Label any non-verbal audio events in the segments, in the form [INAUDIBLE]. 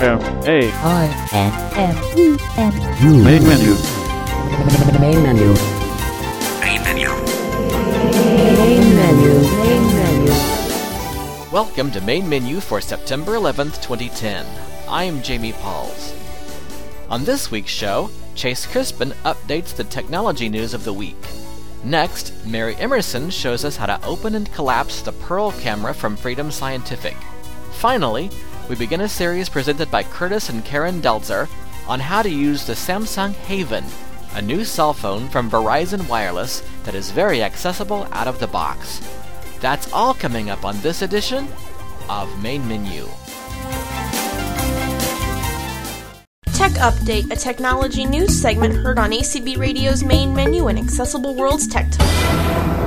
M A I N M E N U main menu. main menu main menu main menu. Welcome to Main Menu for September 11th, 2010. I'm Jamie Pauls. On this week's show, Chase Crispin updates the technology news of the week. Next, Mary Emerson shows us how to open and collapse the Pearl camera from Freedom Scientific. Finally, we begin a series presented by Curtis and Karen Delzer on how to use the Samsung Haven, a new cell phone from Verizon Wireless that is very accessible out of the box. That's all coming up on this edition of Main Menu. Tech Update, a technology news segment heard on ACB Radio's main menu and Accessible World's Tech Talk.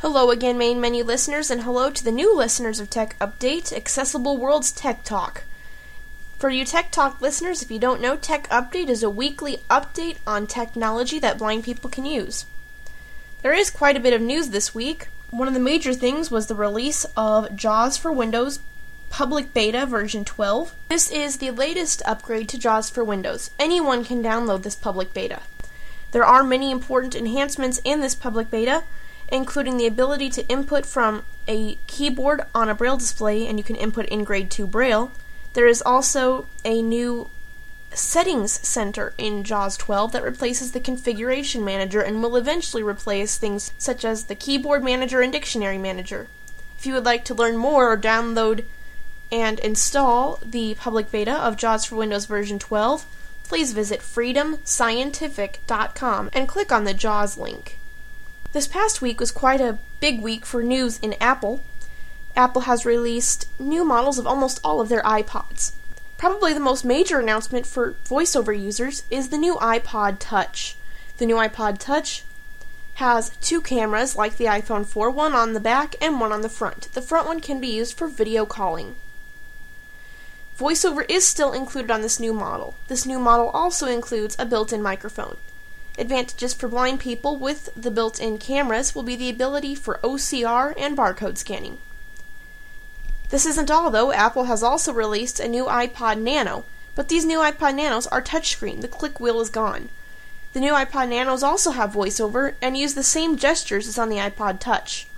Hello again, main menu listeners, and hello to the new listeners of Tech Update, Accessible World's Tech Talk. For you Tech Talk listeners, if you don't know, Tech Update is a weekly update on technology that blind people can use. There is quite a bit of news this week. One of the major things was the release of JAWS for Windows Public Beta version 12. This is the latest upgrade to JAWS for Windows. Anyone can download this public beta. There are many important enhancements in this public beta, including the ability to input from a keyboard on a braille display and you can input in grade 2 braille. There is also a new settings center in JAWS 12 that replaces the configuration manager and will eventually replace things such as the keyboard manager and dictionary manager. If you would like to learn more or download and install the public beta of JAWS for Windows version 12, please visit freedomscientific.com and click on the JAWS link. This past week was quite a big week for news in Apple. Apple has released new models of almost all of their iPods. Probably the most major announcement for voiceover users is the new iPod Touch. The new iPod Touch has two cameras like the iPhone 4, one on the back and one on the front. The front one can be used for video calling. VoiceOver is still included on this new model. This new model also includes a built in microphone. Advantages for blind people with the built in cameras will be the ability for OCR and barcode scanning. This isn't all, though. Apple has also released a new iPod Nano, but these new iPod Nanos are touchscreen. The click wheel is gone. The new iPod Nanos also have voiceover and use the same gestures as on the iPod Touch.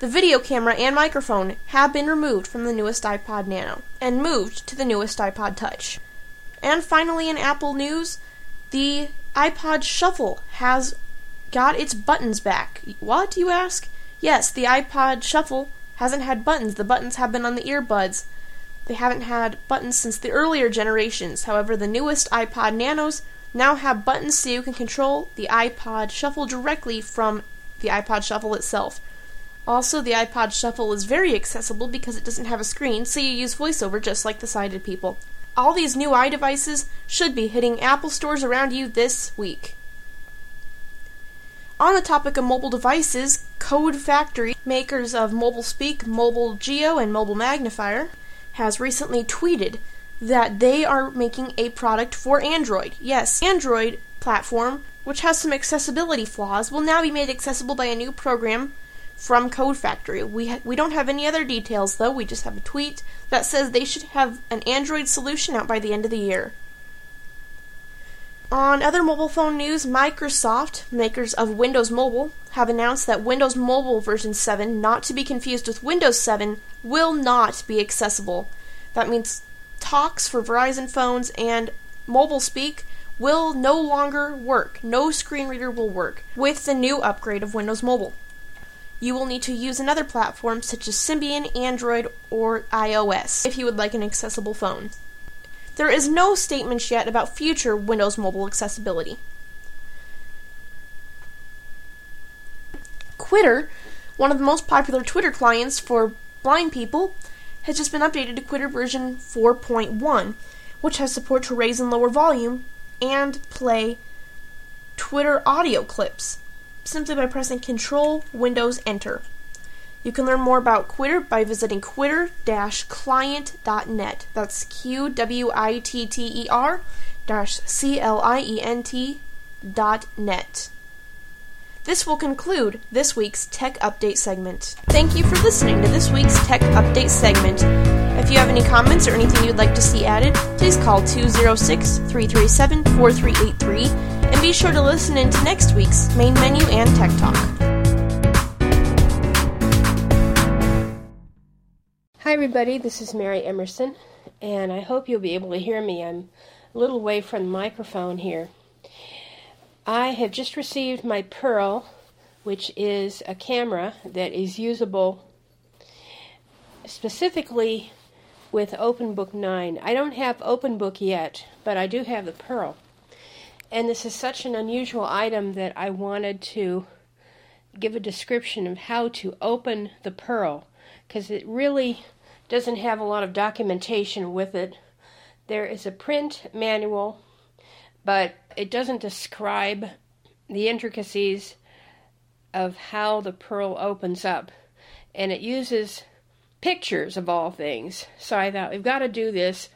The video camera and microphone have been removed from the newest iPod Nano and moved to the newest iPod Touch. And finally, in Apple news, the iPod Shuffle has got its buttons back. What, you ask? Yes, the iPod Shuffle hasn't had buttons. The buttons have been on the earbuds. They haven't had buttons since the earlier generations. However, the newest iPod Nanos now have buttons so you can control the iPod Shuffle directly from the iPod Shuffle itself. Also, the iPod Shuffle is very accessible because it doesn't have a screen, so you use VoiceOver just like the sighted people. All these new iDevices should be hitting Apple stores around you this week. On the topic of mobile devices, Code Factory, makers of Mobile Speak, Mobile Geo, and Mobile Magnifier, has recently tweeted that they are making a product for Android. Yes, Android platform, which has some accessibility flaws, will now be made accessible by a new program from Code Factory. We ha- we don't have any other details though. We just have a tweet that says they should have an Android solution out by the end of the year. On other mobile phone news, Microsoft, makers of Windows Mobile, have announced that Windows Mobile version 7, not to be confused with Windows 7, will not be accessible. That means talks for Verizon phones and mobile speak will no longer work. No screen reader will work with the new upgrade of Windows Mobile. You will need to use another platform such as Symbian, Android, or iOS if you would like an accessible phone. There is no statement yet about future Windows Mobile accessibility. Qwitter, one of the most popular Twitter clients for blind people, has just been updated to Qwitter version 4.1, which has support to raise and lower volume and play Twitter audio clips simply by pressing Control Windows Enter. You can learn more about Qwitter by visiting qwitter-client.net. That's Q W I T T E R dash C L I E N T dot net. This will conclude this week's Tech Update segment. Thank you for listening to this week's Tech Update segment. If you have any comments or anything you'd like to see added, please call 206 337 4383 and be sure to listen in to next week's Main Menu and Tech Talk. Hi, everybody. This is Mary Emerson, and I hope you'll be able to hear me. I'm a little away from the microphone here. I have just received my Pearl, which is a camera that is usable specifically with OpenBook 9. I don't have OpenBook yet, but I do have the Pearl. And this is such an unusual item that I wanted to give a description of how to open the Pearl because it really doesn't have a lot of documentation with it. There is a print manual, but it doesn't describe the intricacies of how the pearl opens up. And it uses pictures of all things. So I thought we've got to do this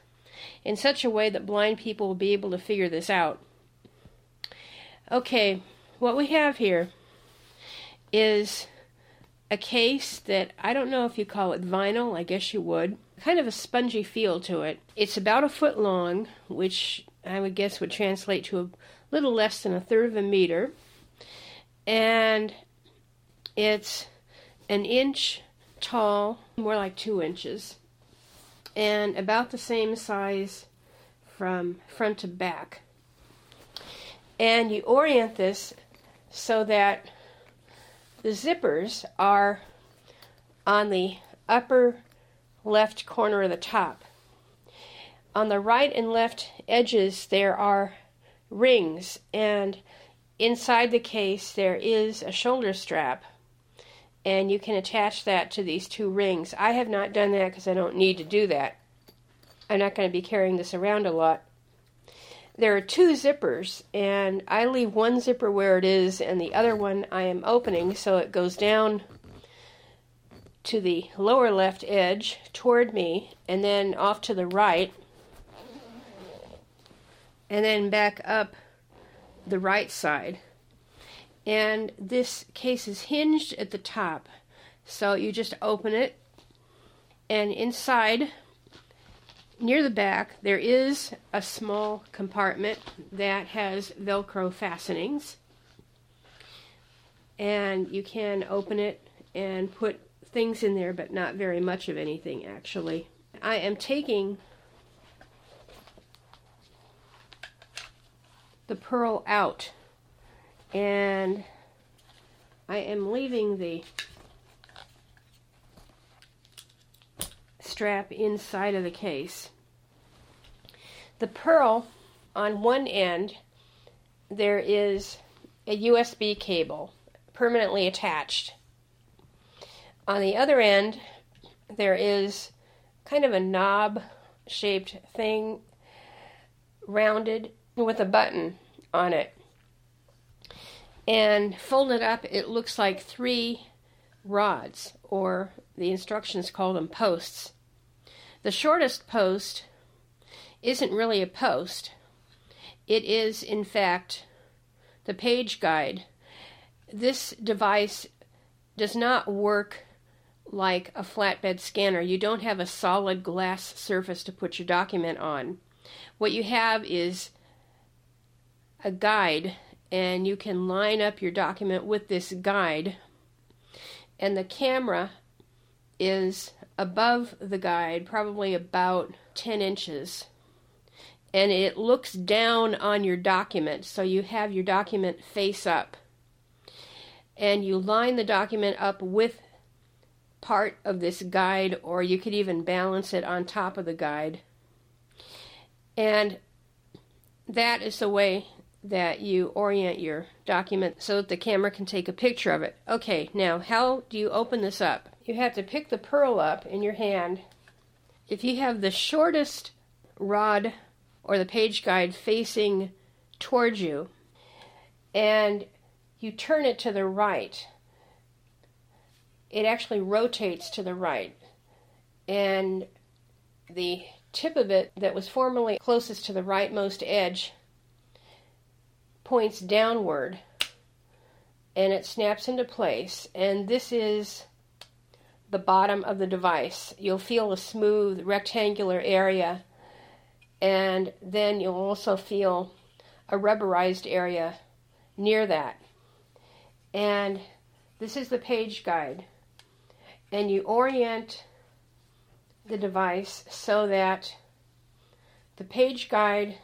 in such a way that blind people will be able to figure this out. Okay, what we have here is a case that I don't know if you call it vinyl, I guess you would. Kind of a spongy feel to it. It's about a foot long, which I would guess would translate to a little less than a third of a meter. And it's an inch tall, more like two inches, and about the same size from front to back. And you orient this so that the zippers are on the upper left corner of the top. On the right and left edges, there are rings, and inside the case, there is a shoulder strap, and you can attach that to these two rings. I have not done that because I don't need to do that. I'm not going to be carrying this around a lot. There are two zippers, and I leave one zipper where it is, and the other one I am opening so it goes down to the lower left edge toward me, and then off to the right, and then back up the right side. And this case is hinged at the top, so you just open it, and inside near the back, there is a small compartment that has Velcro fastenings. And you can open it and put things in there, but not very much of anything actually. I am taking the pearl out and I am leaving the strap inside of the case. The pearl on one end, there is a USB cable permanently attached. On the other end, there is kind of a knob shaped thing rounded with a button on it. And folded up, it looks like three rods, or the instructions call them posts. The shortest post isn't really a post, it is, in fact, the page guide. This device does not work like a flatbed scanner. You don't have a solid glass surface to put your document on. What you have is a guide, and you can line up your document with this guide. And the camera is above the guide, probably about 10 inches. And it looks down on your document, so you have your document face up. And you line the document up with part of this guide, or you could even balance it on top of the guide. And that is the way that you orient your document so that the camera can take a picture of it. Okay, now how do you open this up? You have to pick the pearl up in your hand. If you have the shortest rod or the page guide facing towards you, and you turn it to the right, it actually rotates to the right. And the tip of it that was formerly closest to the rightmost edge points downward and it snaps into place. And this is the bottom of the device. You'll feel a smooth rectangular area, and then you'll also feel a rubberized area near that. And this is the page guide. And you orient the device so that the page guide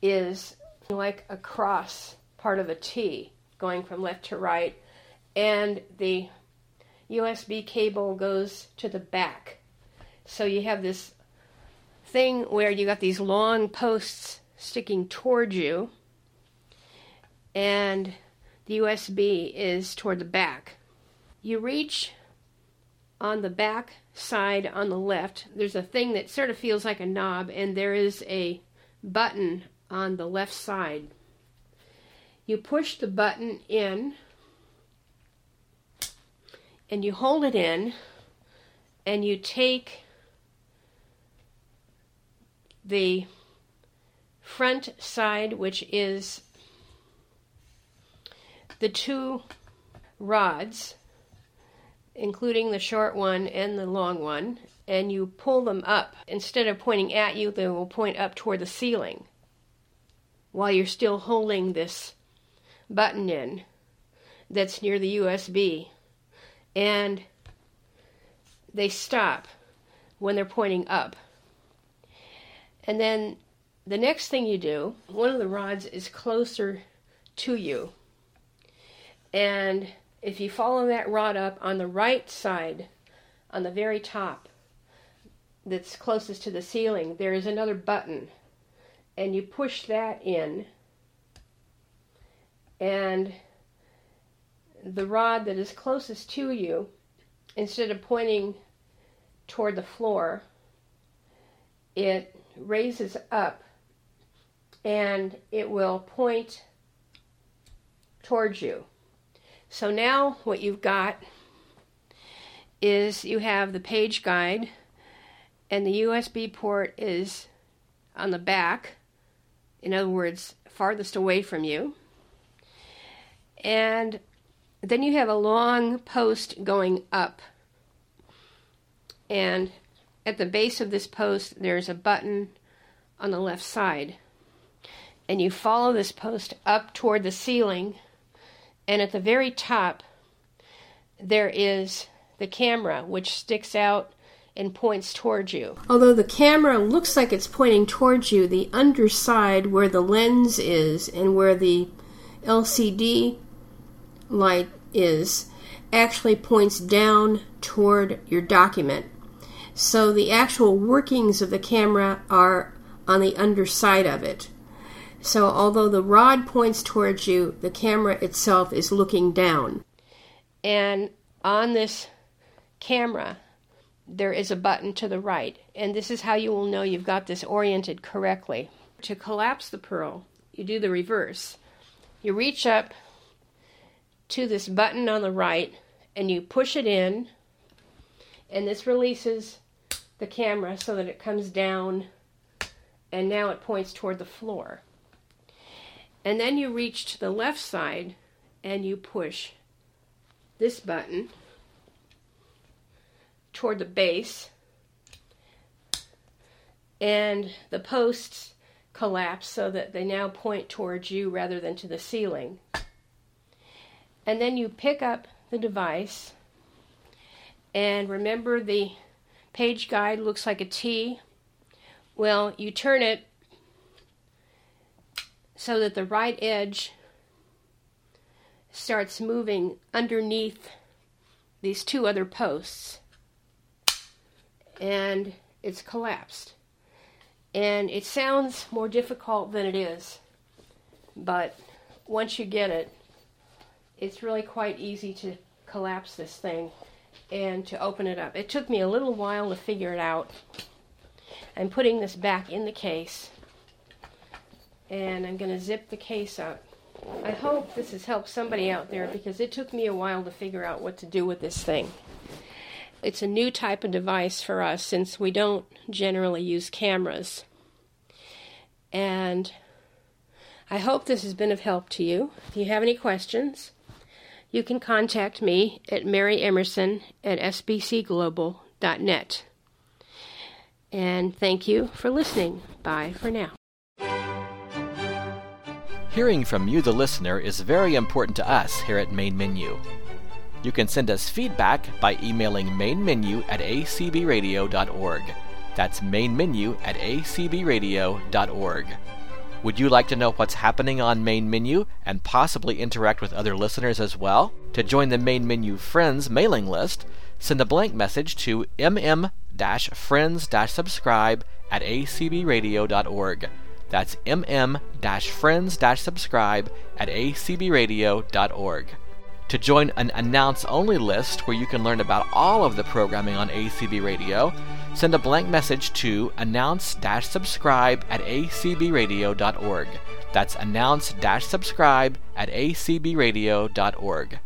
is like a cross part of a T going from left to right, and the USB cable goes to the back. So you have this thing where you got these long posts sticking toward you, and the USB is toward the back. You reach on the back side on the left, there's a thing that sort of feels like a knob, and there is a button on the left side. You push the button in and you hold it in and you take the front side, which is the two rods, including the short one and the long one, and you pull them up. Instead of pointing at you, they will point up toward the ceiling while you're still holding this button in that's near the USB. And they stop when they're pointing up. And then the next thing you do, one of the rods is closer to you. And if you follow that rod up on the right side, on the very top, that's closest to the ceiling, there is another button. And you push that in. And the rod that is closest to you, instead of pointing toward the floor, it raises up and it will point towards you. So now what you've got is you have the page guide and the USB port is on the back, in other words, farthest away from you. And then you have a long post going up. And at the base of this post, there's a button on the left side. And you follow this post up toward the ceiling. And at the very top, there is the camera, which sticks out and points towards you. Although the camera looks like it's pointing towards you, the underside where the lens is and where the LCD light is actually points down toward your document. So the actual workings of the camera are on the underside of it. So although the rod points towards you, the camera itself is looking down. And on this camera, there is a button to the right. And this is how you will know you've got this oriented correctly. To collapse the pearl, you do the reverse. You reach up to this button on the right and you push it in and this releases the camera so that it comes down and now it points toward the floor. And then you reach to the left side and you push this button toward the base and the posts collapse so that they now point towards you rather than to the ceiling and then you pick up the device and remember the page guide looks like a T. Well, you turn it so that the right edge starts moving underneath these two other posts and it's collapsed. And it sounds more difficult than it is, but once you get it, it's really quite easy to collapse this thing and to open it up. It took me a little while to figure it out. I'm putting this back in the case and I'm going to zip the case up. I hope this has helped somebody out there because it took me a while to figure out what to do with this thing. It's a new type of device for us since we don't generally use cameras. And I hope this has been of help to you. If you have any questions, you can contact me at Mary Emerson at sbcglobal.net. And thank you for listening. Bye for now. Hearing from you, the listener, is very important to us here at Main Menu. You can send us feedback by emailing mainmenu at acbradio.org. That's mainmenu at acbradio.org. Would you like to know what's happening on Main Menu and possibly interact with other listeners as well? To join the Main Menu Friends mailing list, send a blank message to mm friends subscribe at acbradio.org. That's mm friends subscribe at acbradio.org. To join an announce only list where you can learn about all of the programming on ACB Radio, send a blank message to announce subscribe at acbradio.org. That's announce subscribe at acbradio.org.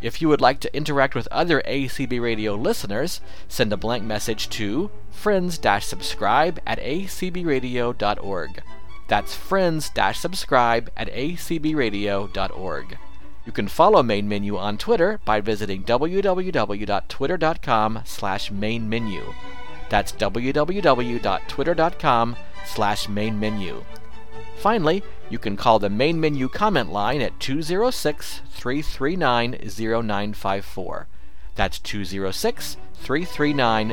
If you would like to interact with other ACB Radio listeners, send a blank message to friends subscribe at acbradio.org. That's friends subscribe at acbradio.org. You can follow Main Menu on Twitter by visiting www.twitter.com slash mainmenu. That's www.twitter.com slash mainmenu. Finally, you can call the Main Menu comment line at 206 339 0954. That's 206 339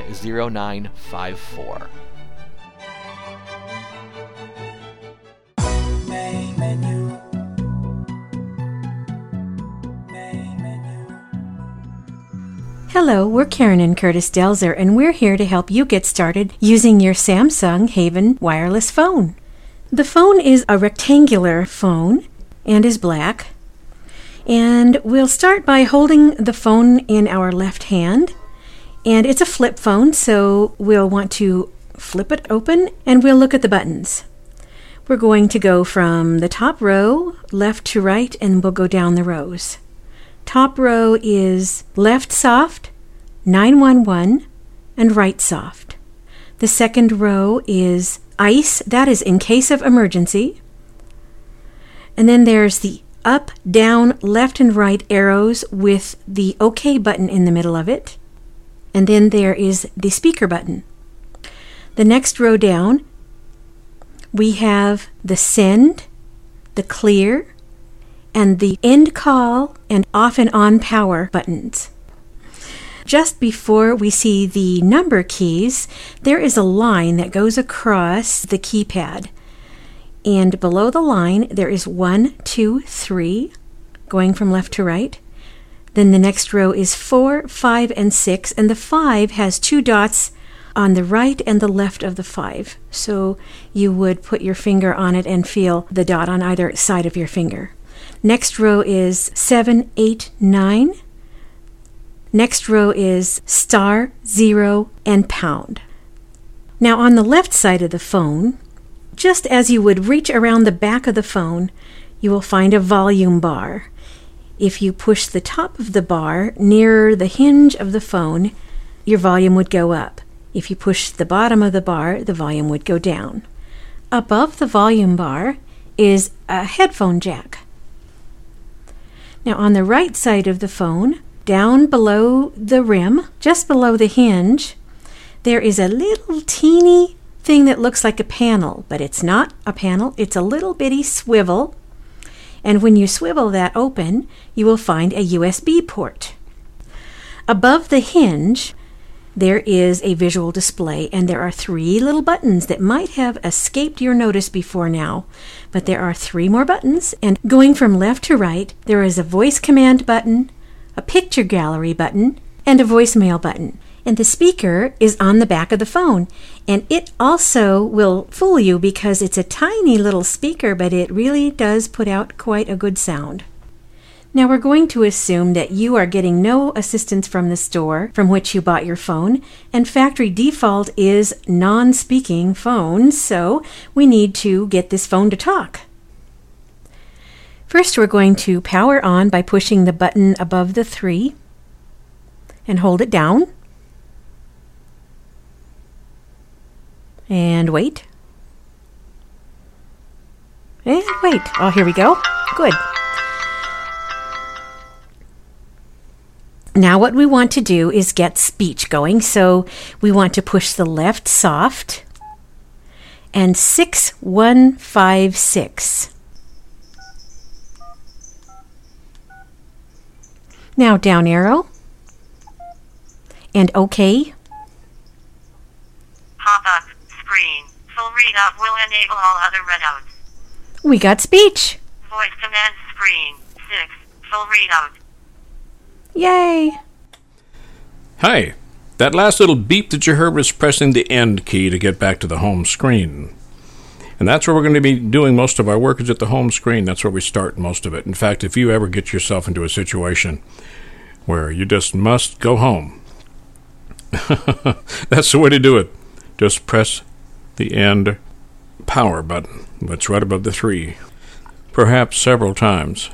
0954. Hello, we're Karen and Curtis Delzer, and we're here to help you get started using your Samsung Haven wireless phone. The phone is a rectangular phone and is black. And we'll start by holding the phone in our left hand. And it's a flip phone, so we'll want to flip it open and we'll look at the buttons. We're going to go from the top row, left to right, and we'll go down the rows. Top row is left soft, 911, and right soft. The second row is ice, that is in case of emergency. And then there's the up, down, left, and right arrows with the OK button in the middle of it. And then there is the speaker button. The next row down, we have the send, the clear, and the end call and off and on power buttons. Just before we see the number keys, there is a line that goes across the keypad. And below the line, there is one, two, three, going from left to right. Then the next row is four, five, and six, and the five has two dots on the right and the left of the five. So you would put your finger on it and feel the dot on either side of your finger. Next row is seven, eight, nine. Next row is star, zero, and pound. Now on the left side of the phone, just as you would reach around the back of the phone, you will find a volume bar. If you push the top of the bar nearer the hinge of the phone, your volume would go up. If you push the bottom of the bar, the volume would go down. Above the volume bar is a headphone jack. Now, on the right side of the phone, down below the rim, just below the hinge, there is a little teeny thing that looks like a panel, but it's not a panel, it's a little bitty swivel. And when you swivel that open, you will find a USB port. Above the hinge, there is a visual display, and there are three little buttons that might have escaped your notice before now. But there are three more buttons, and going from left to right, there is a voice command button, a picture gallery button, and a voicemail button. And the speaker is on the back of the phone. And it also will fool you because it's a tiny little speaker, but it really does put out quite a good sound. Now we're going to assume that you are getting no assistance from the store from which you bought your phone, and factory default is non speaking phone, so we need to get this phone to talk. First, we're going to power on by pushing the button above the three and hold it down. And wait. And wait. Oh, here we go. Good. Now, what we want to do is get speech going. So we want to push the left soft and 6156. Now, down arrow and OK. Pop-up screen. Full readout will enable all other readouts. We got speech. Voice command screen. 6. Full readout. Yay! Hi. That last little beep that you heard was pressing the end key to get back to the home screen. And that's where we're going to be doing most of our work is at the home screen. That's where we start most of it. In fact, if you ever get yourself into a situation where you just must go home, [LAUGHS] that's the way to do it. Just press the end power button. That's right above the three. Perhaps several times.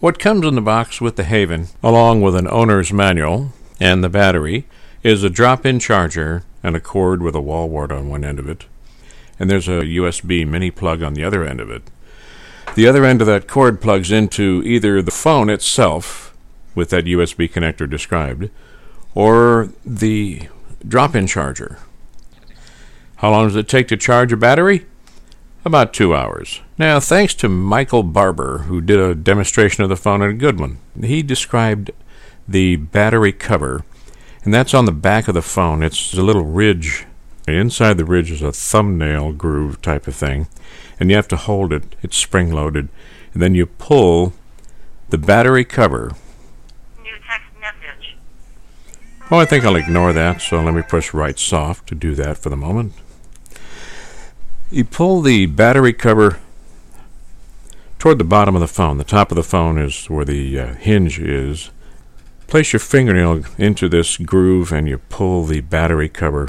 What comes in the box with the Haven, along with an owner's manual and the battery, is a drop in charger and a cord with a wall wart on one end of it. And there's a USB mini plug on the other end of it. The other end of that cord plugs into either the phone itself, with that USB connector described, or the drop in charger. How long does it take to charge a battery? About two hours. Now, thanks to Michael Barber, who did a demonstration of the phone and a good one, he described the battery cover, and that's on the back of the phone. It's a little ridge. Inside the ridge is a thumbnail groove type of thing, and you have to hold it. It's spring loaded, and then you pull the battery cover. New text message. Oh, I think I'll ignore that, so let me press right soft to do that for the moment. You pull the battery cover toward the bottom of the phone. The top of the phone is where the uh, hinge is. Place your fingernail into this groove and you pull the battery cover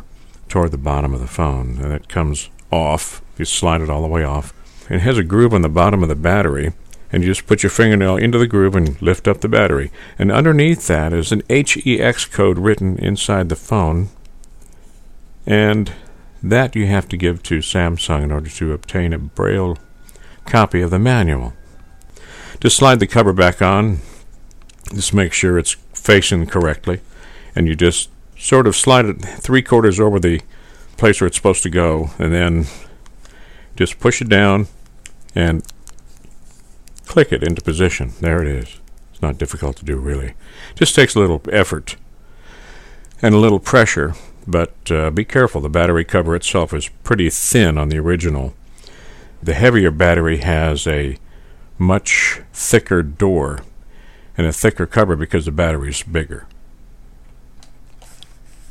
toward the bottom of the phone, and it comes off. You slide it all the way off. It has a groove on the bottom of the battery, and you just put your fingernail into the groove and lift up the battery. And underneath that is an HEX code written inside the phone, and that you have to give to Samsung in order to obtain a braille copy of the manual. To slide the cover back on, just make sure it's facing correctly, and you just sort of slide it three quarters over the place where it's supposed to go, and then just push it down and click it into position. There it is. It's not difficult to do, really. Just takes a little effort and a little pressure, but uh, be careful. The battery cover itself is pretty thin on the original. The heavier battery has a much thicker door and a thicker cover because the battery is bigger.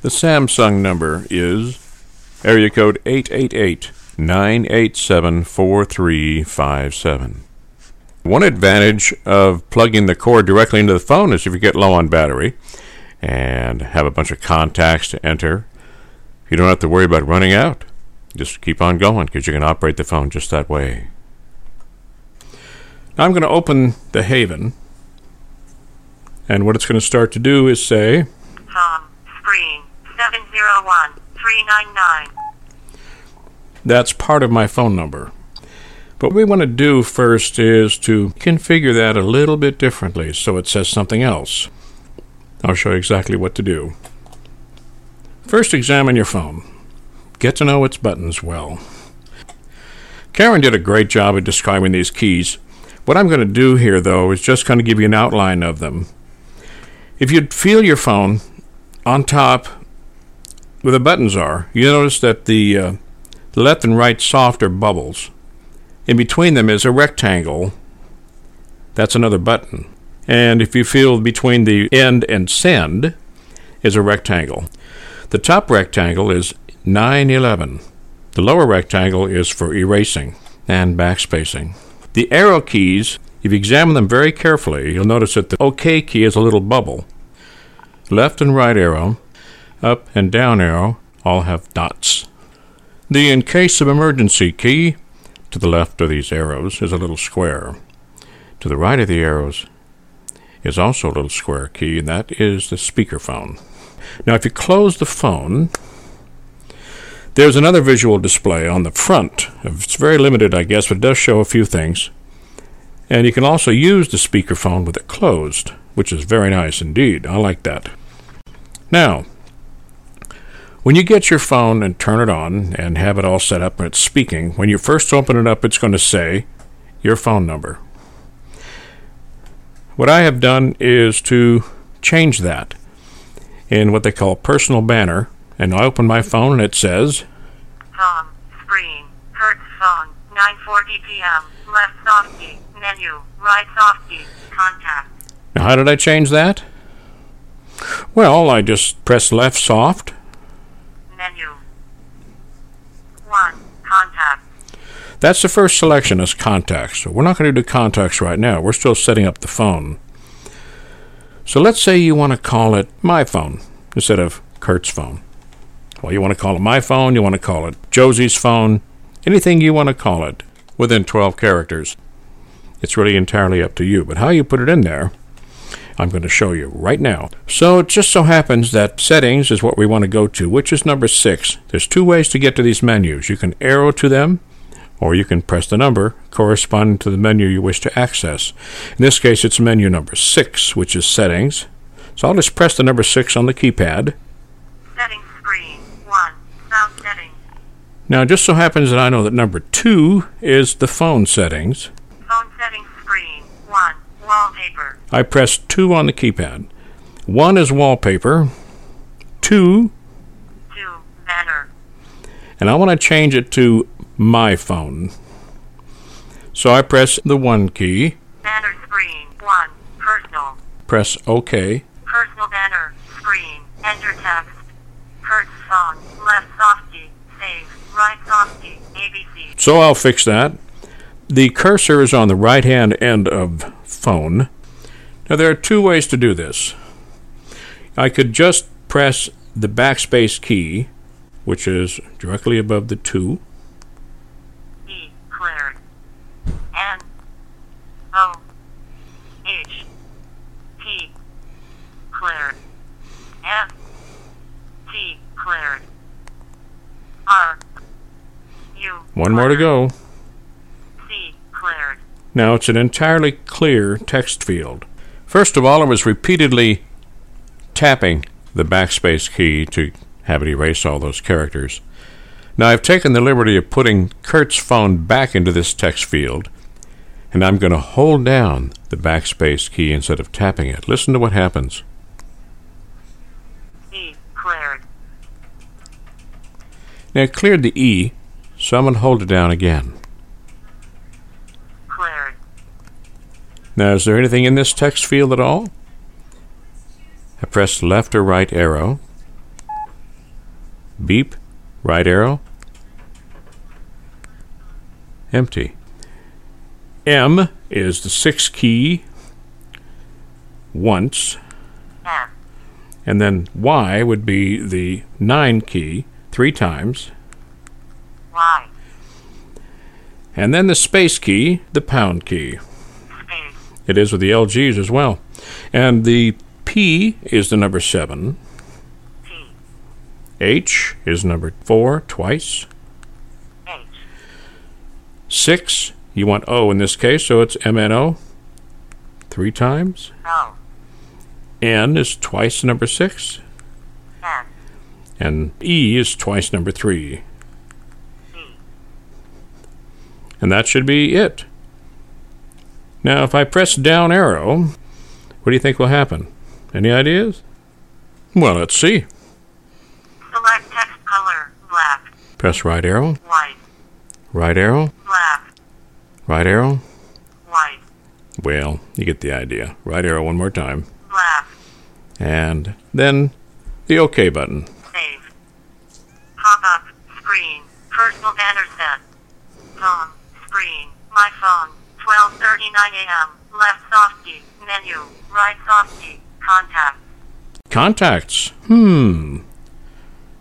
The Samsung number is area code 888 987 4357. One advantage of plugging the cord directly into the phone is if you get low on battery and have a bunch of contacts to enter, you don't have to worry about running out. Just keep on going because you can operate the phone just that way. Now I'm going to open the Haven, and what it's going to start to do is say, screen. 701 399. that's part of my phone number. But what we want to do first is to configure that a little bit differently so it says something else. I'll show you exactly what to do. First, examine your phone. Get to know its buttons well. Karen did a great job of describing these keys. What I'm going to do here, though, is just kind of give you an outline of them. If you feel your phone on top where the buttons are, you notice that the, uh, the left and right soft are bubbles. In between them is a rectangle. That's another button. And if you feel between the end and send is a rectangle. The top rectangle is 911. The lower rectangle is for erasing and backspacing. The arrow keys, if you examine them very carefully, you'll notice that the OK key is a little bubble. Left and right arrow, up and down arrow all have dots. The in case of emergency key to the left of these arrows is a little square. To the right of the arrows is also a little square key, and that is the speakerphone. Now, if you close the phone, there's another visual display on the front. It's very limited, I guess, but it does show a few things. And you can also use the speakerphone with it closed. which is very nice indeed. I like that. Now, when you get your phone and turn it on and have it all set up and it's speaking, when you first open it up, it's going to say your phone number. What I have done is to change that in what they call personal banner, and I open my phone and it says. Screen. Hertz phone. 9.40 p.m. Left soft key. Menu. Right soft key. Contact. Now, how did I change that? Well, I just press left soft. Menu. 1. Contact. That's the first selection as contacts. So we're not going to do contacts right now. We're still setting up the phone. So let's say you want to call it my phone instead of Kurt's phone. Well, you want to call it my phone, you want to call it Josie's phone, anything you want to call it within 12 characters. It's really entirely up to you. But how you put it in there, I'm going to show you right now. So it just so happens that settings is what we want to go to, which is number six. There's two ways to get to these menus. You can arrow to them, or you can press the number corresponding to the menu you wish to access. In this case, it's menu number six, which is settings. So I'll just press the number six on the keypad. Settings screen. 1. Sound settings. Now, it just so happens that I know that number two is the phone settings. Phone settings screen. 1. Wallpaper. I press two on the keypad. One is wallpaper, two, 2. Banner. and I want to change it to my phone. So I press the one key, Banner screen. 1. Personal. press OK, Personal banner. Screen. Enter text. Hertz phone. Left soft key. Save. Right soft key. ABC. So I'll fix that. The cursor is on the right hand end of phone. Now there are two ways to do this. I could just press the backspace key, which is directly above the 2, E. Cleared. N. O. Oh, H. P. Cleared. F. T. Cleared. R. U. one more to go. C. Cleared. Now it's an entirely clear text field. First of all, I was repeatedly tapping the backspace key to have it erase all those characters. Now I've taken the liberty of putting Kurt's phone back into this text field, and I'm going to hold down the backspace key instead of tapping it. Listen to what happens. E. Cleared. Now it cleared the E, so I'm going to hold it down again. Cleared. Now, is there anything in this text field at all? I press left or right arrow. Beep, right arrow. Empty. M is the six key once, and then Y would be the nine key three times, Y. and then the space key, the pound key. It is with the LGs as well. And the P is the number seven. H is number four twice. H. Six, you want O in this case, so it's MNO three times. O. N is twice number six. N. And E is twice number three. C. And that should be it. Now, if I press down arrow, what do you think will happen? Any ideas? Well, let's see. Select text color. Black. Press right arrow, White. right arrow, Black. right arrow. White. Well, you get the idea. Right arrow one more time. Black. And then the OK button. Save. Pop up. Screen. Personal banner set. Phone. Screen. My phone. 12:39 a.m. Left soft key. Menu. Right soft key. Contact. Contacts. Hmm.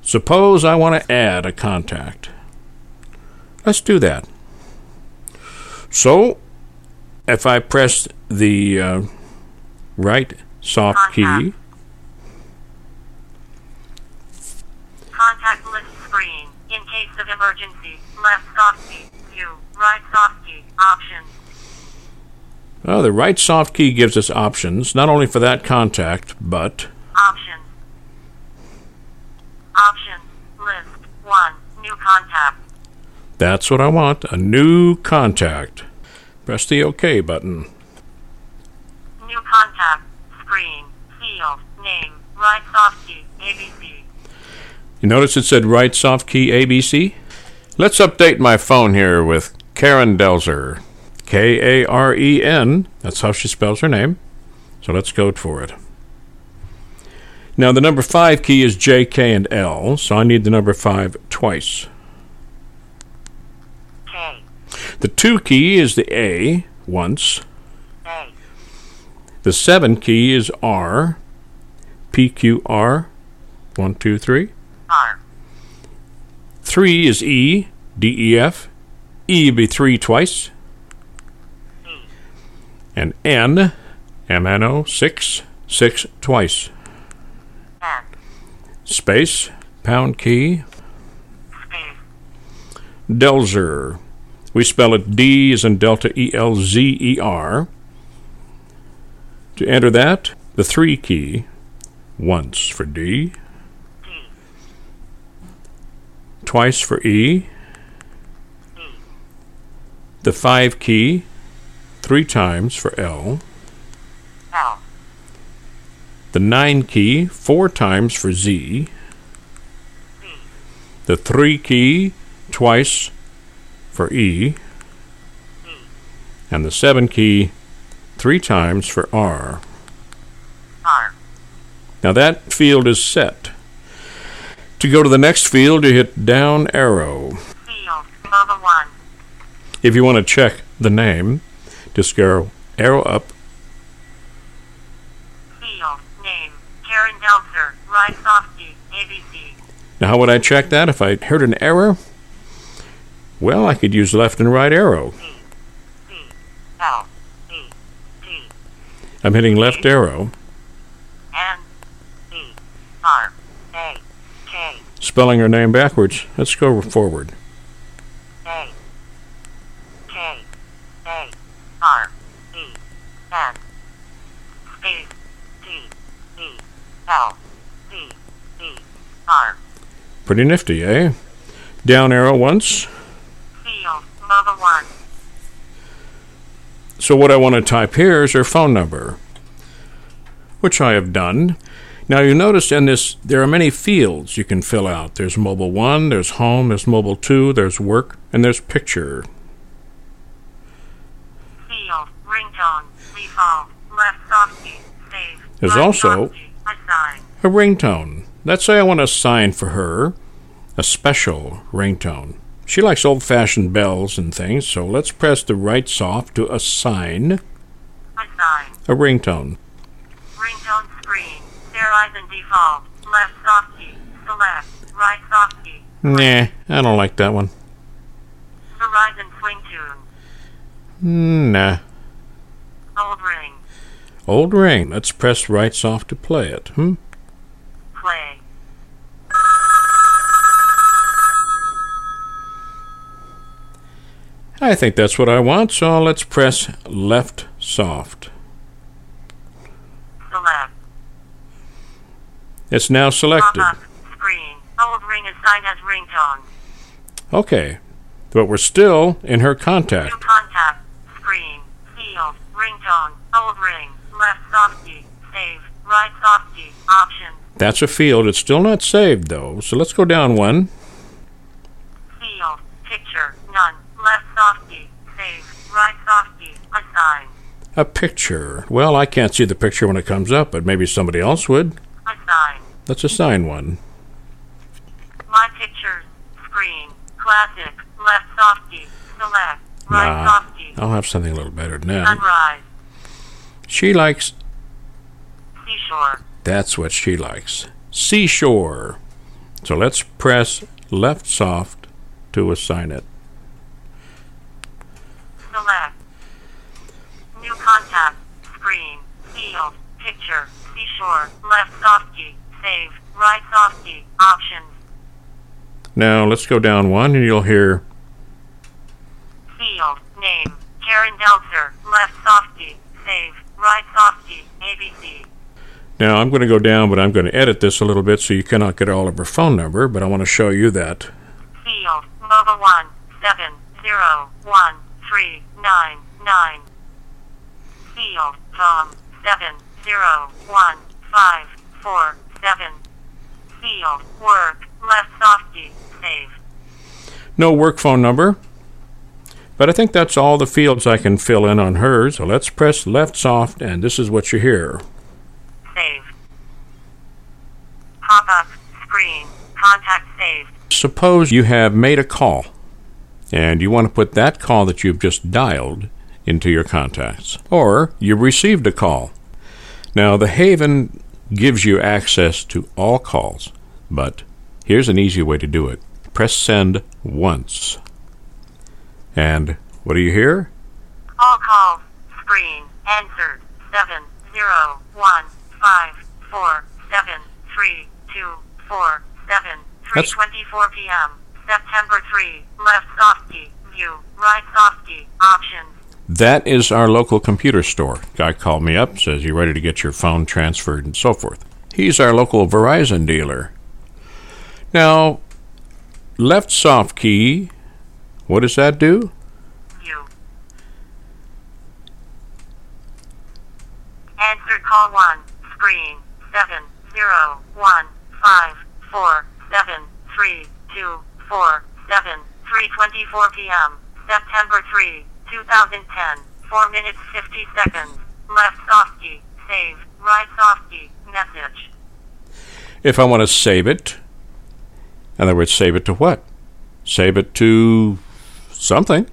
Suppose I want to add a contact. Let's do that. So, if I press the uh, right soft key, Contact. Contact list screen. In case of emergency. Left soft key. View. Right soft key. Options. Oh, the right soft key gives us options, not only for that contact, but Options. Options. List. 1. New contact. that's what I want a new contact. Press the OK button. New contact. Screen. Field. Name. Right soft key. ABC. You notice it said right soft key ABC? Let's update my phone here with Karen Delzer. K A R E N. That's how she spells her name. So let's go for it. Now, the number 5 key is J, K, and L, so I need the number 5 twice. K. The 2 key is the A once. A. The 7 key is R. P, Q, R. 1, 2, 3. R. 3 is E. D, E, F. E would be 3 twice. And N. M, N, O. 6. 6 twice. Space. Pound key. Delzer. We spell it D as in Delta E L Z E R. To enter that, the 3 key. Once for D. Twice for E. The 5 key. Three times for L. L. The 9 key. Four times for Z. Z. The 3 key. Twice for E. E. And the 7 key. Three times for R. R. Now that field is set. To go to the next field, you hit down arrow. Field. MOBA 1. If you want to check the name, just go arrow up. Field. Name. Karen Delzer. Right soft key. ABC. Now, how would I check that if I heard an error? Well, I could use left and right arrow. I'm hitting left arrow, N. B. R. A. K. spelling her name backwards. Let's go forward. A. K. A. R. E. N. Space. T. E. L. D. E. R. Pretty nifty, eh? Down arrow once. Field. MOBA 1. So what I want to type here is her phone number, which I have done. Now you notice in this there are many fields you can fill out. There's mobile 1, there's home, there's mobile 2, there's work, and there's picture. Field. Ringtone. Default. Left key. Save. There's also- soft key. Assign. A ringtone. Let's say I want to assign for her a special ringtone. She likes old fashioned bells and things, so let's press the right soft to assign Assign. a ringtone. Ringtone screen. Verizon default. Left soft key. Select. Right soft key. Nah, I don't like that one. Verizon swing tune. Nah. Old ring. Old ring. Let's press right soft to play it. Hmm? I think that's what I want, so let's press left soft. Select. It's now selected. Screen. Old ring assigned as ringtone. Okay. But we're still in her New contact. contact. Screen. Field. Ringtone. Old ring. Left soft key. Save. Right soft key. Option. That's a field. It's still not saved, though, so let's go down one. Field. Picture. None. Left soft key. Save. Right soft Assign. A picture. Well, I can't see the picture when it comes up, but maybe somebody else would. Assign. Let's assign one. My pictures. Screen. Classic. Left soft key. Select. Right Nah, soft key. I'll have something a little better that. Sunrise. She likes. Seashore. That's what she likes. Seashore. So let's press left soft to assign it. Select. New contact. Screen. Field. Picture. Seashore. Left soft key. Save. Right soft key. Options. Now let's go down one and you'll hear Field. Name. Karen Delzer, left softy, save, right softy, ABC. Now I'm going to go down, but I'm going to edit this a little bit so you cannot get all of her phone number, but I want to show you that. Field, MOBA 1, 7, 0, 1, 3, 9, 9. Field, Tom, 7, 0, 1, 5, 4, 7. Field, work, left softy, save. No work phone number. But I think that's all the fields I can fill in on hers. So let's press left soft, and this is what you hear. Save. Pop up, screen, contact saved. Suppose you have made a call, and you want to put that call that you've just dialed into your contacts, or you received a call. Now, the Haven gives you access to all calls, but here's an easy way to do it press send once. And what do you hear? All calls, screen, answered, 7, 0, 1, 5, 4, 7, 3, 2, 4, 7, That's- 3.24 p.m. September 3, left softy, view, right softy, options. That is our local computer store. Guy called me up, says you ready to get your phone transferred and so forth. He's our local Verizon dealer. Now, left soft key, what does that do? View. Answered call 1, screen, 7, 0, 1, 5, 4, 7, 3, 2, 4, 7, 3.24 p.m. September 3, 2010, 4 minutes 50 seconds. Left softy, save, right softy, message. If I want to save it, in other words, save it to what? Save it to something.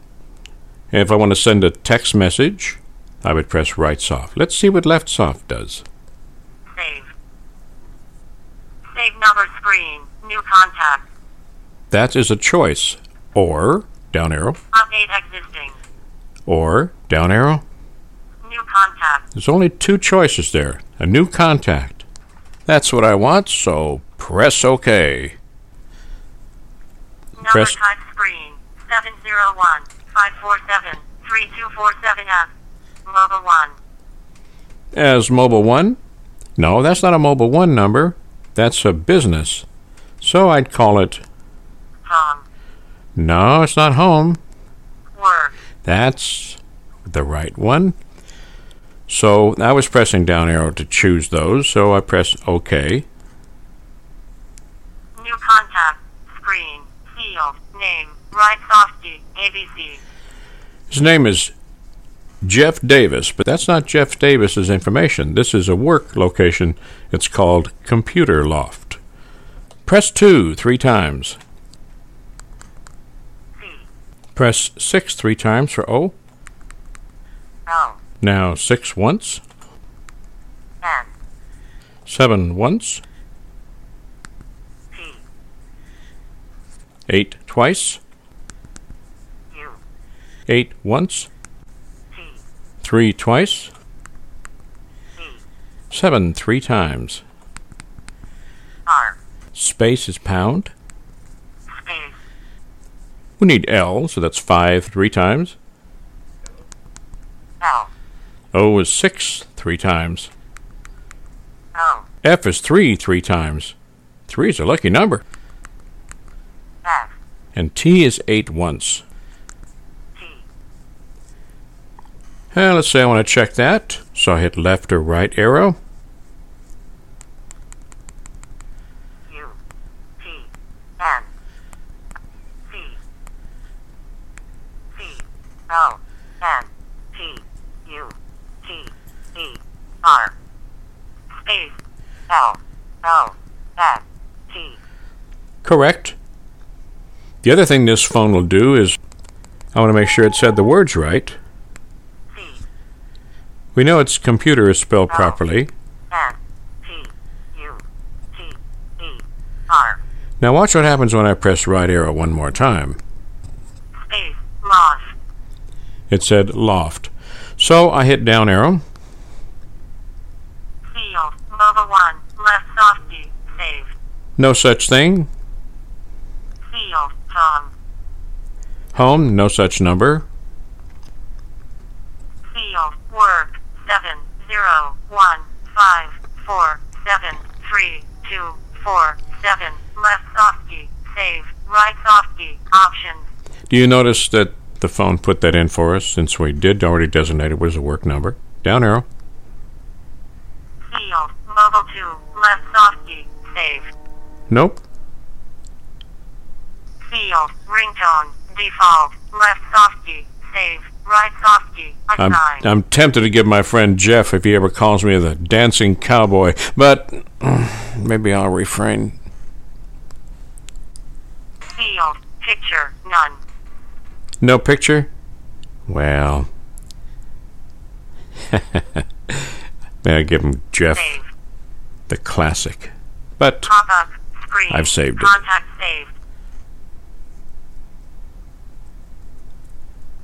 If I want to send a text message, I would press right soft. Let's see what left soft does. Save. Save number screen, new contact, That is a choice. Or down arrow, update existing, or down arrow. new contact, There's only two choices there. A new contact. That's what I want, so press OK. number Press- type screen, 701 547 3247F, mobile 1. As mobile one? No, that's not a mobile one number. That's a business. So I'd call it. Tom, No, it's not home. That's the right one. So I was pressing down arrow to choose those, so I press OK. new contact, screen, field, name, right softy, ABC, His name is Jeff Davis, but that's not Jeff Davis's information. This is a work location. It's called Computer Loft. Press 2 three times. Press 6 three times for O. Now 6 once, N, 7 once, T, 8 twice, U, 8 once, T, 3 twice, B, 7 three times. R, Space is pound. We need L, so that's 5 three times. L, O is 6 three times. F is 3 three times. 3 is a lucky number. F, And T is 8 once. T, Uh, let's say I want to check that. So I hit left or right arrow. U, T, N, C, C, O, N, T, U, T, E, R, space, L, O, N, T, Correct. The other thing this phone will do is I want to make sure it said the words right. C, We know its computer is spelled properly. N, T, U, T, E, R, Now watch what happens when I press right arrow one more time. space, lost, It said loft. So I hit down arrow. field, mobile 1, left softy, save, No such thing. Home, no such number. Seal work seven zero one five four seven three two four seven left soft key save right soft key options. Do you notice that the phone put that in for us since we did already designate it was a work number? Down arrow. Seal mobile two left soft key save. Nope. Seal ringtone Default. Left soft key. Save. Right soft key. I'm, I'm tempted to give my friend Jeff if he ever calls me the dancing cowboy, but [CLEARS THROAT] maybe I'll refrain. Field. Picture. None. No picture? Well. [LAUGHS] May I give him Jeff, Save. the classic. But Pop up. Screen. I've saved it. Saved.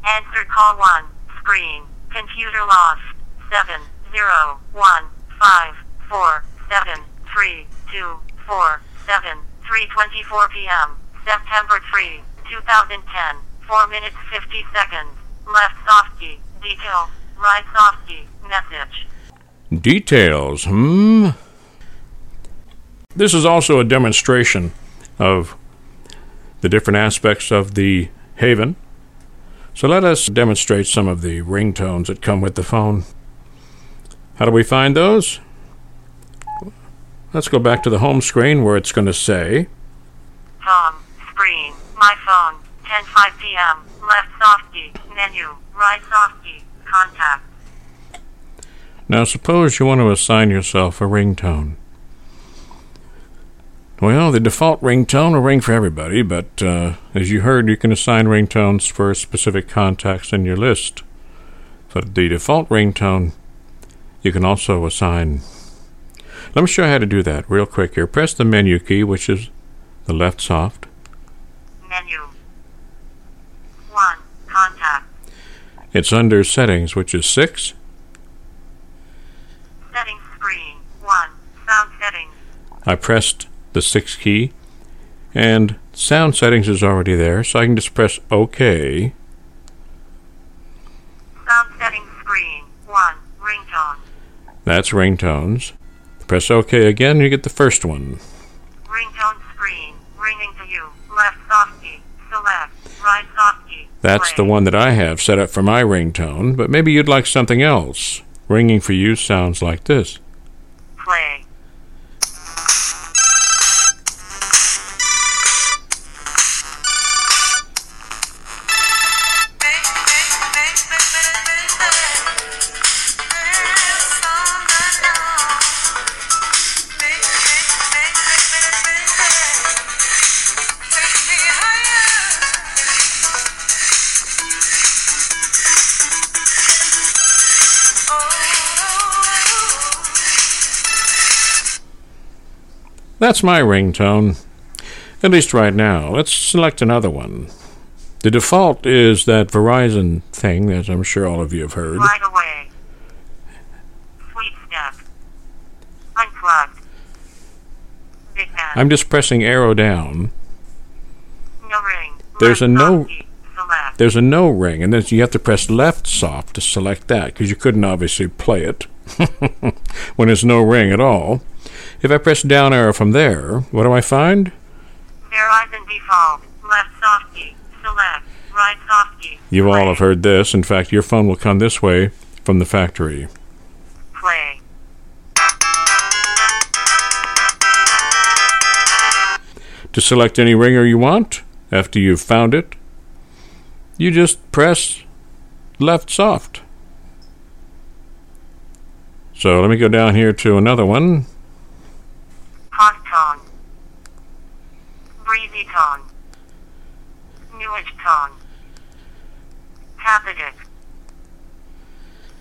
Answer call one. Screen. Computer lost. Seven zero one five four seven three two four seven three twenty four p.m. September three, two thousand ten. Four minutes fifty seconds. Left soft key. Details. Right soft key. Message. details, hmm? This is also a demonstration of the different aspects of the Haven. So let us demonstrate some of the ringtones that come with the phone. How do we find those? Let's go back to the home screen where it's going to say, Phone. Screen. My phone. 10:05 p.m. Left soft key. Menu. Right soft key. Contact. Now, suppose you want to assign yourself a ringtone. Well, the default ringtone will ring for everybody, but uh, as you heard, you can assign ringtones for specific contacts in your list. For the default ringtone, you can also assign. Let me show you how to do that real quick here. Press the menu key, which is the left soft. Menu. 1. Contact. It's under settings, which is 6. Settings screen. 1. Sound settings. I pressed the 6 key, and sound settings is already there, so I can just press OK. Sound settings screen. 1. Ringtone. That's ringtones. Press OK again, you get the first one. Ringtone screen. Ringing to you. Left soft key. Select. Right soft key. That's the one that I have set up for my ringtone, but maybe you'd like something else. Ringing for you sounds like this. Play. That's my ringtone, at least right now. Let's select another one. The default is that Verizon thing, as I'm sure all of you have heard. Right away. Sweet step. Unplugged. I'm just pressing arrow down. no ring. There's a no-. Select. There's a no ring, and then you have to press left soft to select that because you couldn't obviously play it [LAUGHS] when there's no ring at all. If I press down arrow from there, what do I find? Verizon default. Left soft key. Select. Right soft key. You all Play. have heard this. In fact, your phone will come this way from the factory. Play. To select any ringer you want, after you've found it, you just press left soft. So let me go down here to another one. Breezy tone. Newish tone. Capitic.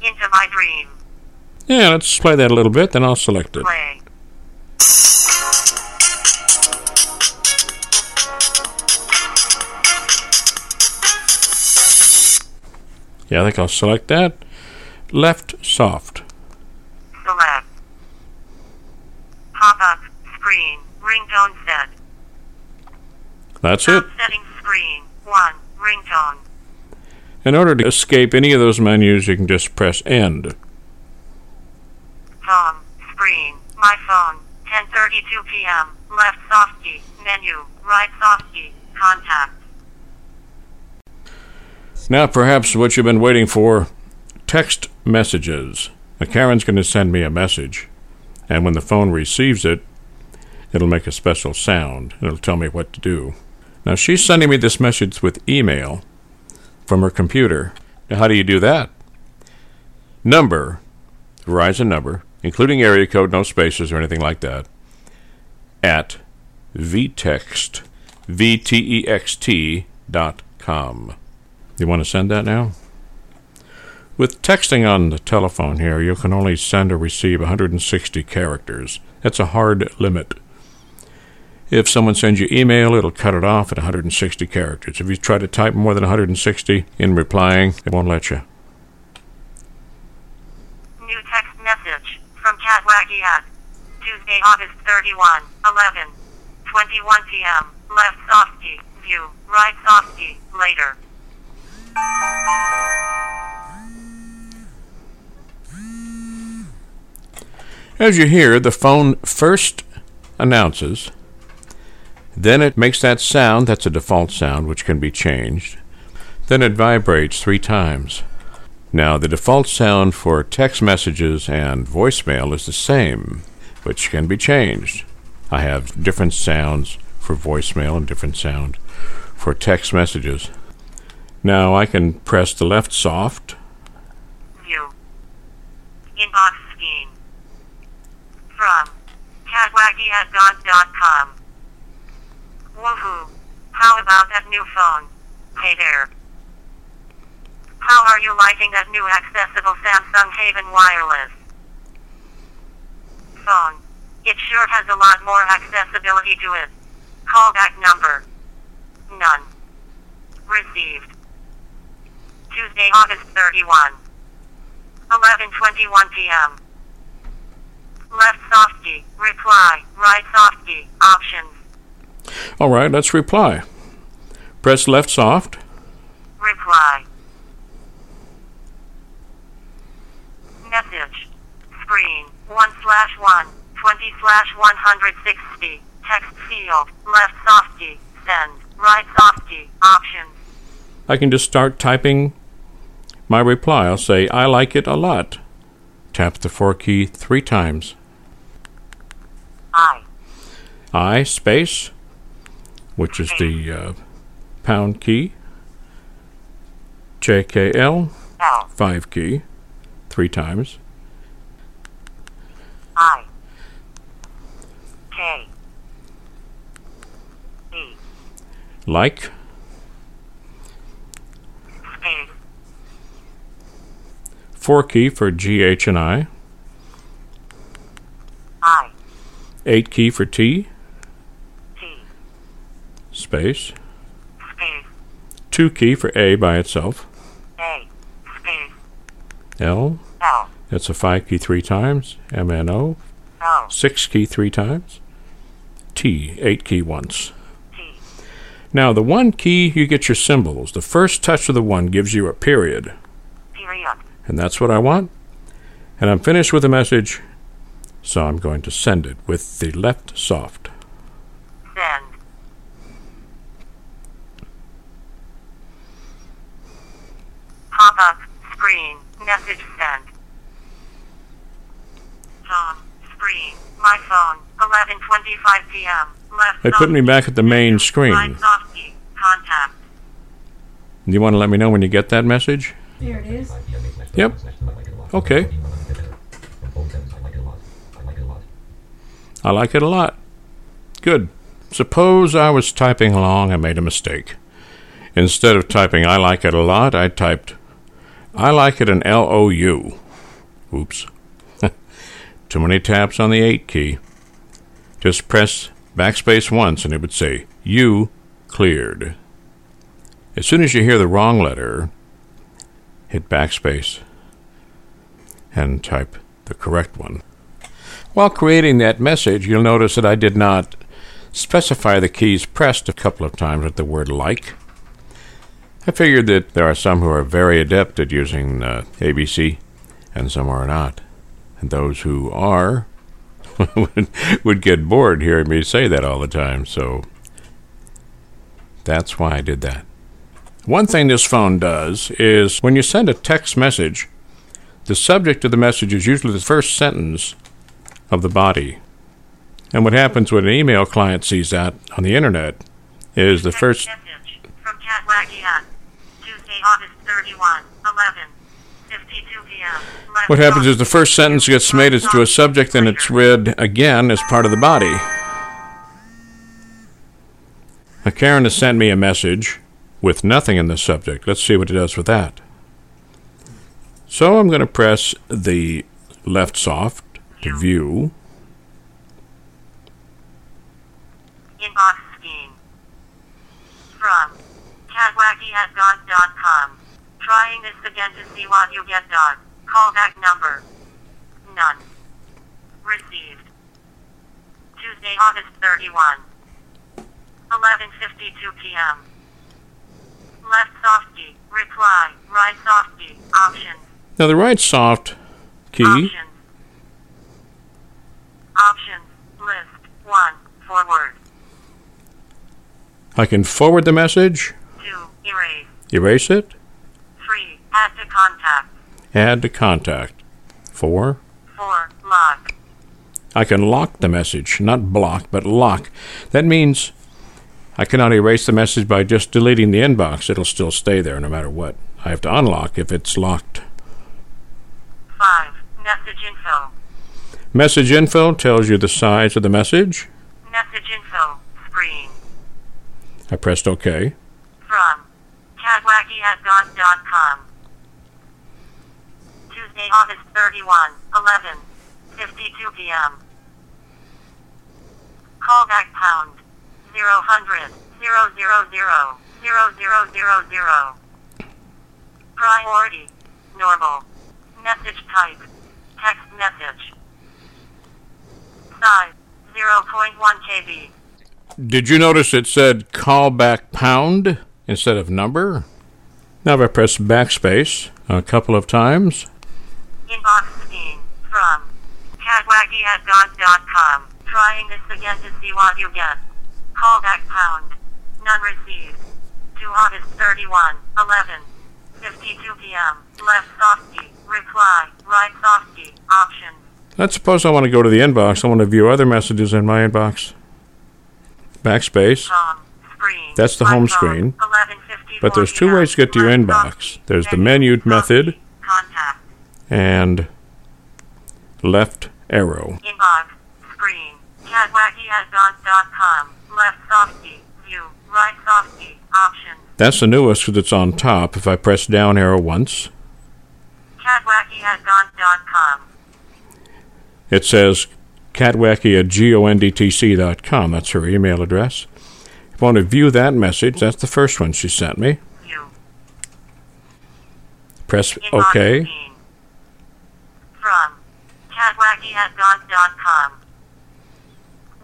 Into my dream. Yeah, let's play that a little bit, then I'll select it. Play. Yeah, I think I'll select that. Left soft. Select. Pop up. Screen. Ringtone set. That's it. Screen. 1. Ringtone. In order to escape any of those menus, you can just press end. phone. 10:32 p.m. Left soft key. Menu. Right soft key. Contact. Now, perhaps what you've been waiting for text messages. Now, Karen's going to send me a message, and when the phone receives it, it'll make a special sound. It'll tell me what to do. Now, she's sending me this message with email from her computer. Now, how do you do that? Number, Verizon number, including area code, no spaces or anything like that, at vtext, V-T-E-X-T dot com. You want to send that now? With texting on the telephone here, you can only send or receive 160 characters. That's a hard limit. If someone sends you email, it'll cut it off at 160 characters. If you try to type more than 160 in replying, it won't let you. New text message from Catwacky at Tuesday, August 31, 11, 21 p.m. Left soft key. View. Right soft key. Later. As you hear, the phone first announces, then it makes that sound, that's a default sound which can be changed, then it vibrates three times. Now, the default sound for text messages and voicemail is the same, which can be changed. I have different sounds for voicemail and different sound for text messages. Now I can press the left soft, View. Inbox scheme. From com. Woohoo. How about that new phone? Hey there. How are you liking that new accessible Samsung Haven wireless phone? It sure has a lot more accessibility to it. Callback number. None. Received. Tuesday, August 31. 11:21 p.m. Left soft key. Reply. Right soft key. Options. All right, let's reply. Press left soft. Reply. Message. Screen. 1 slash 1. 20 slash 160. Text field. Left soft key. Send. Right soft key. Options. I can just start typing my reply. I'll say, I like it a lot. Tap the 4 key three times. I. I space, which is the uh, pound key. JKL, 5 key, three times. I. K. E. Like, Space. 4 key for GH and I. I. 8 key for T. space. Space. 2 key for A by itself. A. Space. L, L. that's a 5 key three times. MNO, O. 6 key three times. T, 8 key once. T. Now, the 1 key, you get your symbols. The first touch of the 1 gives you a period. Period. And that's what I want. And I'm finished with the message, so I'm going to send it with the left soft. Send. Pop up. Screen. Message sent. Phone. Screen. My phone. 11:25 p.m. Left. They put me back at the main screen. soft key. You want to let me know when you get that message? There it is. Yep. Okay. I like it a lot. Good. Suppose I was typing along and made a mistake. Instead of typing I like it a lot, I typed I like it an L O U. Oops. [LAUGHS] Too many taps on the 8 key. Just press backspace once and it would say U cleared. As soon as you hear the wrong letter, hit backspace and type the correct one. While creating that message, you'll notice that I did not specify the keys pressed a couple of times with the word like. I figured that there are some who are very adept at using uh, ABC and some are not. And those who are, [LAUGHS] would, get bored hearing me say that all the time. So that's why I did that. One thing this phone does is when you send a text message, the subject of the message is usually the first sentence of the body. And what happens when an email client sees that on the internet is the first from August 31, 11, 52 p.m. Left what happens is the first sentence gets made into a subject and it's read again as part of the body. Now, Karen has sent me a message with nothing in the subject. Let's see what it does with that. So I'm going to press the left soft to view. Inbox catwacky at com. Trying this again to see what you get done. Callback number. None. Received. Tuesday, August 31. 11.52 p.m. Left soft key. Reply. Right soft key. Options. Now, the right soft key, Options. Options. List. 1. Forward. I can forward the message, 2. Erase. erase it, 3. Add to contact. add to contact. Four, 4. Lock. I can lock the message, not block, but lock. That means I cannot erase the message by just deleting the inbox. It'll still stay there no matter what. I have to unlock if it's locked. 5. Message info. Message info tells you the size of the message. Message info. Screen. I pressed OK. From catwacky at com. Tuesday, August 31, 11, 52 p.m. Callback pound. 000 0000. Priority. Normal. Message type. Text message. Size. 0.1 KB. Did you notice it said callback pound instead of number? Now if I press backspace a couple of times, Inbox scheme from catwacky at com. Trying this again to see what you get. Call back pound. None received. To August 31, 11, 52 p.m. Left softy. Reply. Right softy. Option. Let's suppose I want to go to the inbox. I want to view other messages in my inbox. Backspace. That's the home screen. 11:54 But there's two ways to get to your inbox. There's the Menu, menued method. and left arrow. Inbox. Screen. Catwacky. Left soft key. View. Right soft key. Options. That's the newest because it's on top. If I press down arrow once, com. it says catwacky at gondtc.com. That's her email address. If I want to view that message, that's the first one she sent me. View. Press Inbox OK. From at com.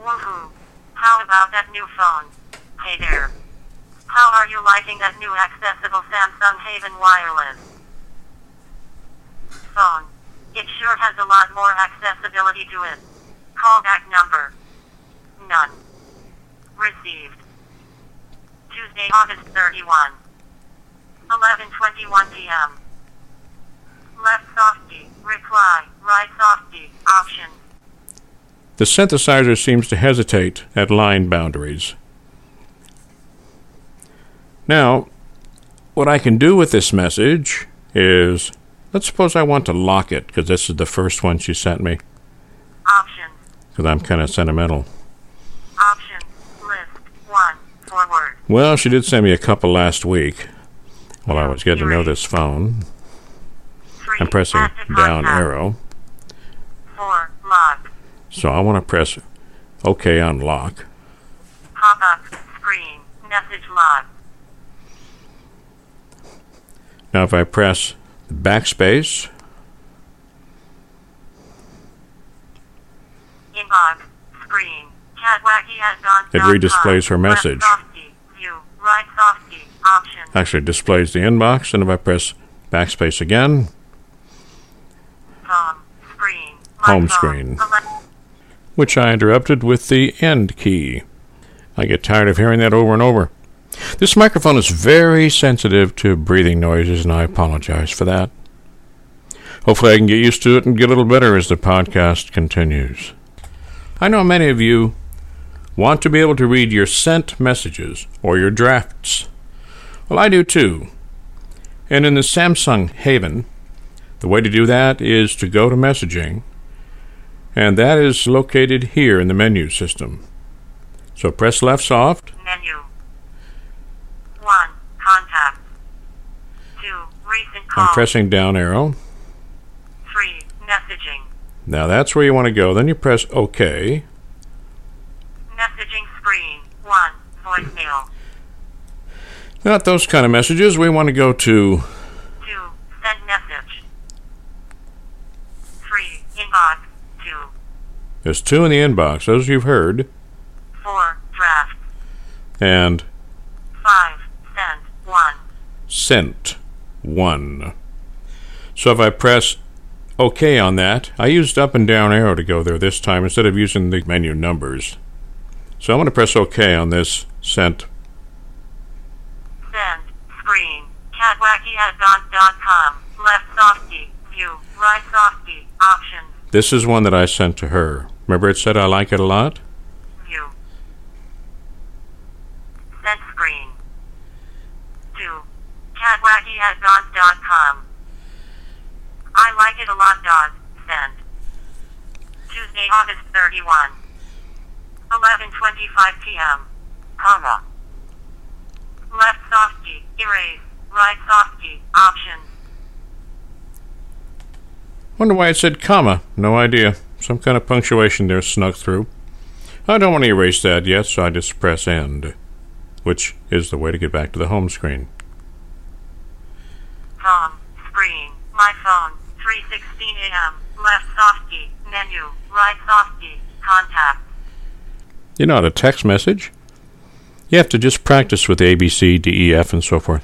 Woohoo. How about that new phone? Hey there. How are you liking that new accessible Samsung Haven wireless phone? It sure has a lot more accessibility to it. Callback number. None. Received. Tuesday, August 31. 11:21 p.m. Left softy. Reply. Right softy. Option. The synthesizer seems to hesitate at line boundaries. Now, what I can do with this message is let's suppose I want to lock it because this is the first one she sent me Option. because I'm kind of sentimental. Option. List. 1. Forward. Well, she did send me a couple last week while I was getting to know this phone. I'm pressing down arrow. So I want to press OK on lock. Pop up. Screen. Message log. Now, if I press backspace, Inbox. Screen. Catwacky at gone. It redisplays her message. Left softy. View. Option. actually displays the inbox, and if I press backspace again, Home. Screen. Home screen. Which I interrupted with the end key. I get tired of hearing that over and over. This microphone is very sensitive to breathing noises, and I apologize for that. Hopefully, I can get used to it and get a little better as the podcast continues. I know many of you want to be able to read your sent messages or your drafts. Well, I do too. And in the Samsung Haven, the way to do that is to go to messaging, and that is located here in the menu system. So press left soft, Menu. 1. Contact. 2. Recent call. pressing down arrow. 3. Messaging. Now that's where you want to go. Then you press OK. Messaging screen. 1. Voicemail. Not those kind of messages. We want to go to 2. Send message. 3. Inbox. 2. there's two in the inbox, those you've heard, 4. Draft. and 5. Send. 1. sent one. So if I press OK on that, I used up and down arrow to go there this time instead of using the menu numbers. So I'm going to press OK on this sent. Send. Screen. Catwacky. Left softy. View. Right softy. Options. This is one that I sent to her. Remember it said I like it a lot? View. Send screen. 2. Catwacky. I like it a lot. Dot. Send. Tuesday, August 31. 11:25 p.m. Comma. Left soft key, Erase. Right soft key, Options. Wonder why it said comma. No idea. Some kind of punctuation there snuck through. I don't want to erase that yet, so I just press end, which is the way to get back to the home screen. Home. Screen. My phone. 3:16 a.m. Left softy. Menu. Right softy. Contact. You know how to text message? You have to just practice with A, B, C, D, E, F, and so forth.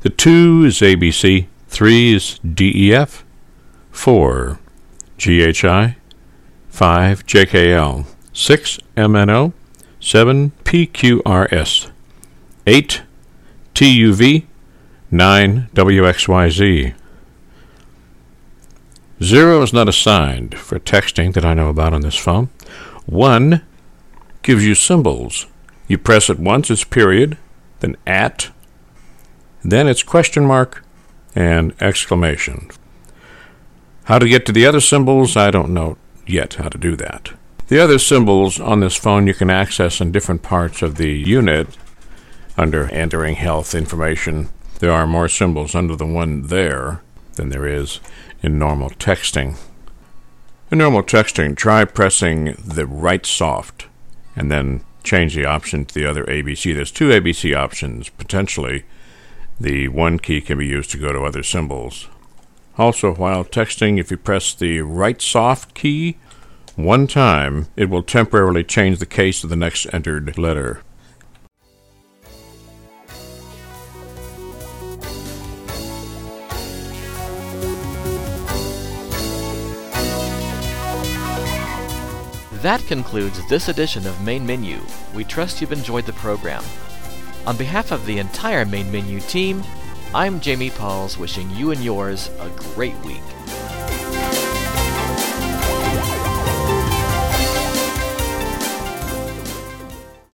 The 2 is A, B, C, 3 is D, E, F, 4 G, H, I, 5 J, K, L, 6 M, N, O, 7 P, Q, R, S, 8 T, U, V, 9 W, X, Y, Z. Zero is not assigned for texting that I know about on this phone. One gives you symbols. You press it once, it's period, then at, then it's question mark, and exclamation. How to get to the other symbols, I don't know yet how to do that. The other symbols on this phone you can access in different parts of the unit under entering health information. There are more symbols under the one there than there is in normal texting. In normal texting, try pressing the right soft and then change the option to the other ABC. There's two ABC options. Potentially, the one key can be used to go to other symbols. Also, while texting, if you press the right soft key one time, it will temporarily change the case of the next entered letter. That concludes this edition of Main Menu. We trust you've enjoyed the program. On behalf of the entire Main Menu team, I'm Jamie Pauls wishing you and yours a great week.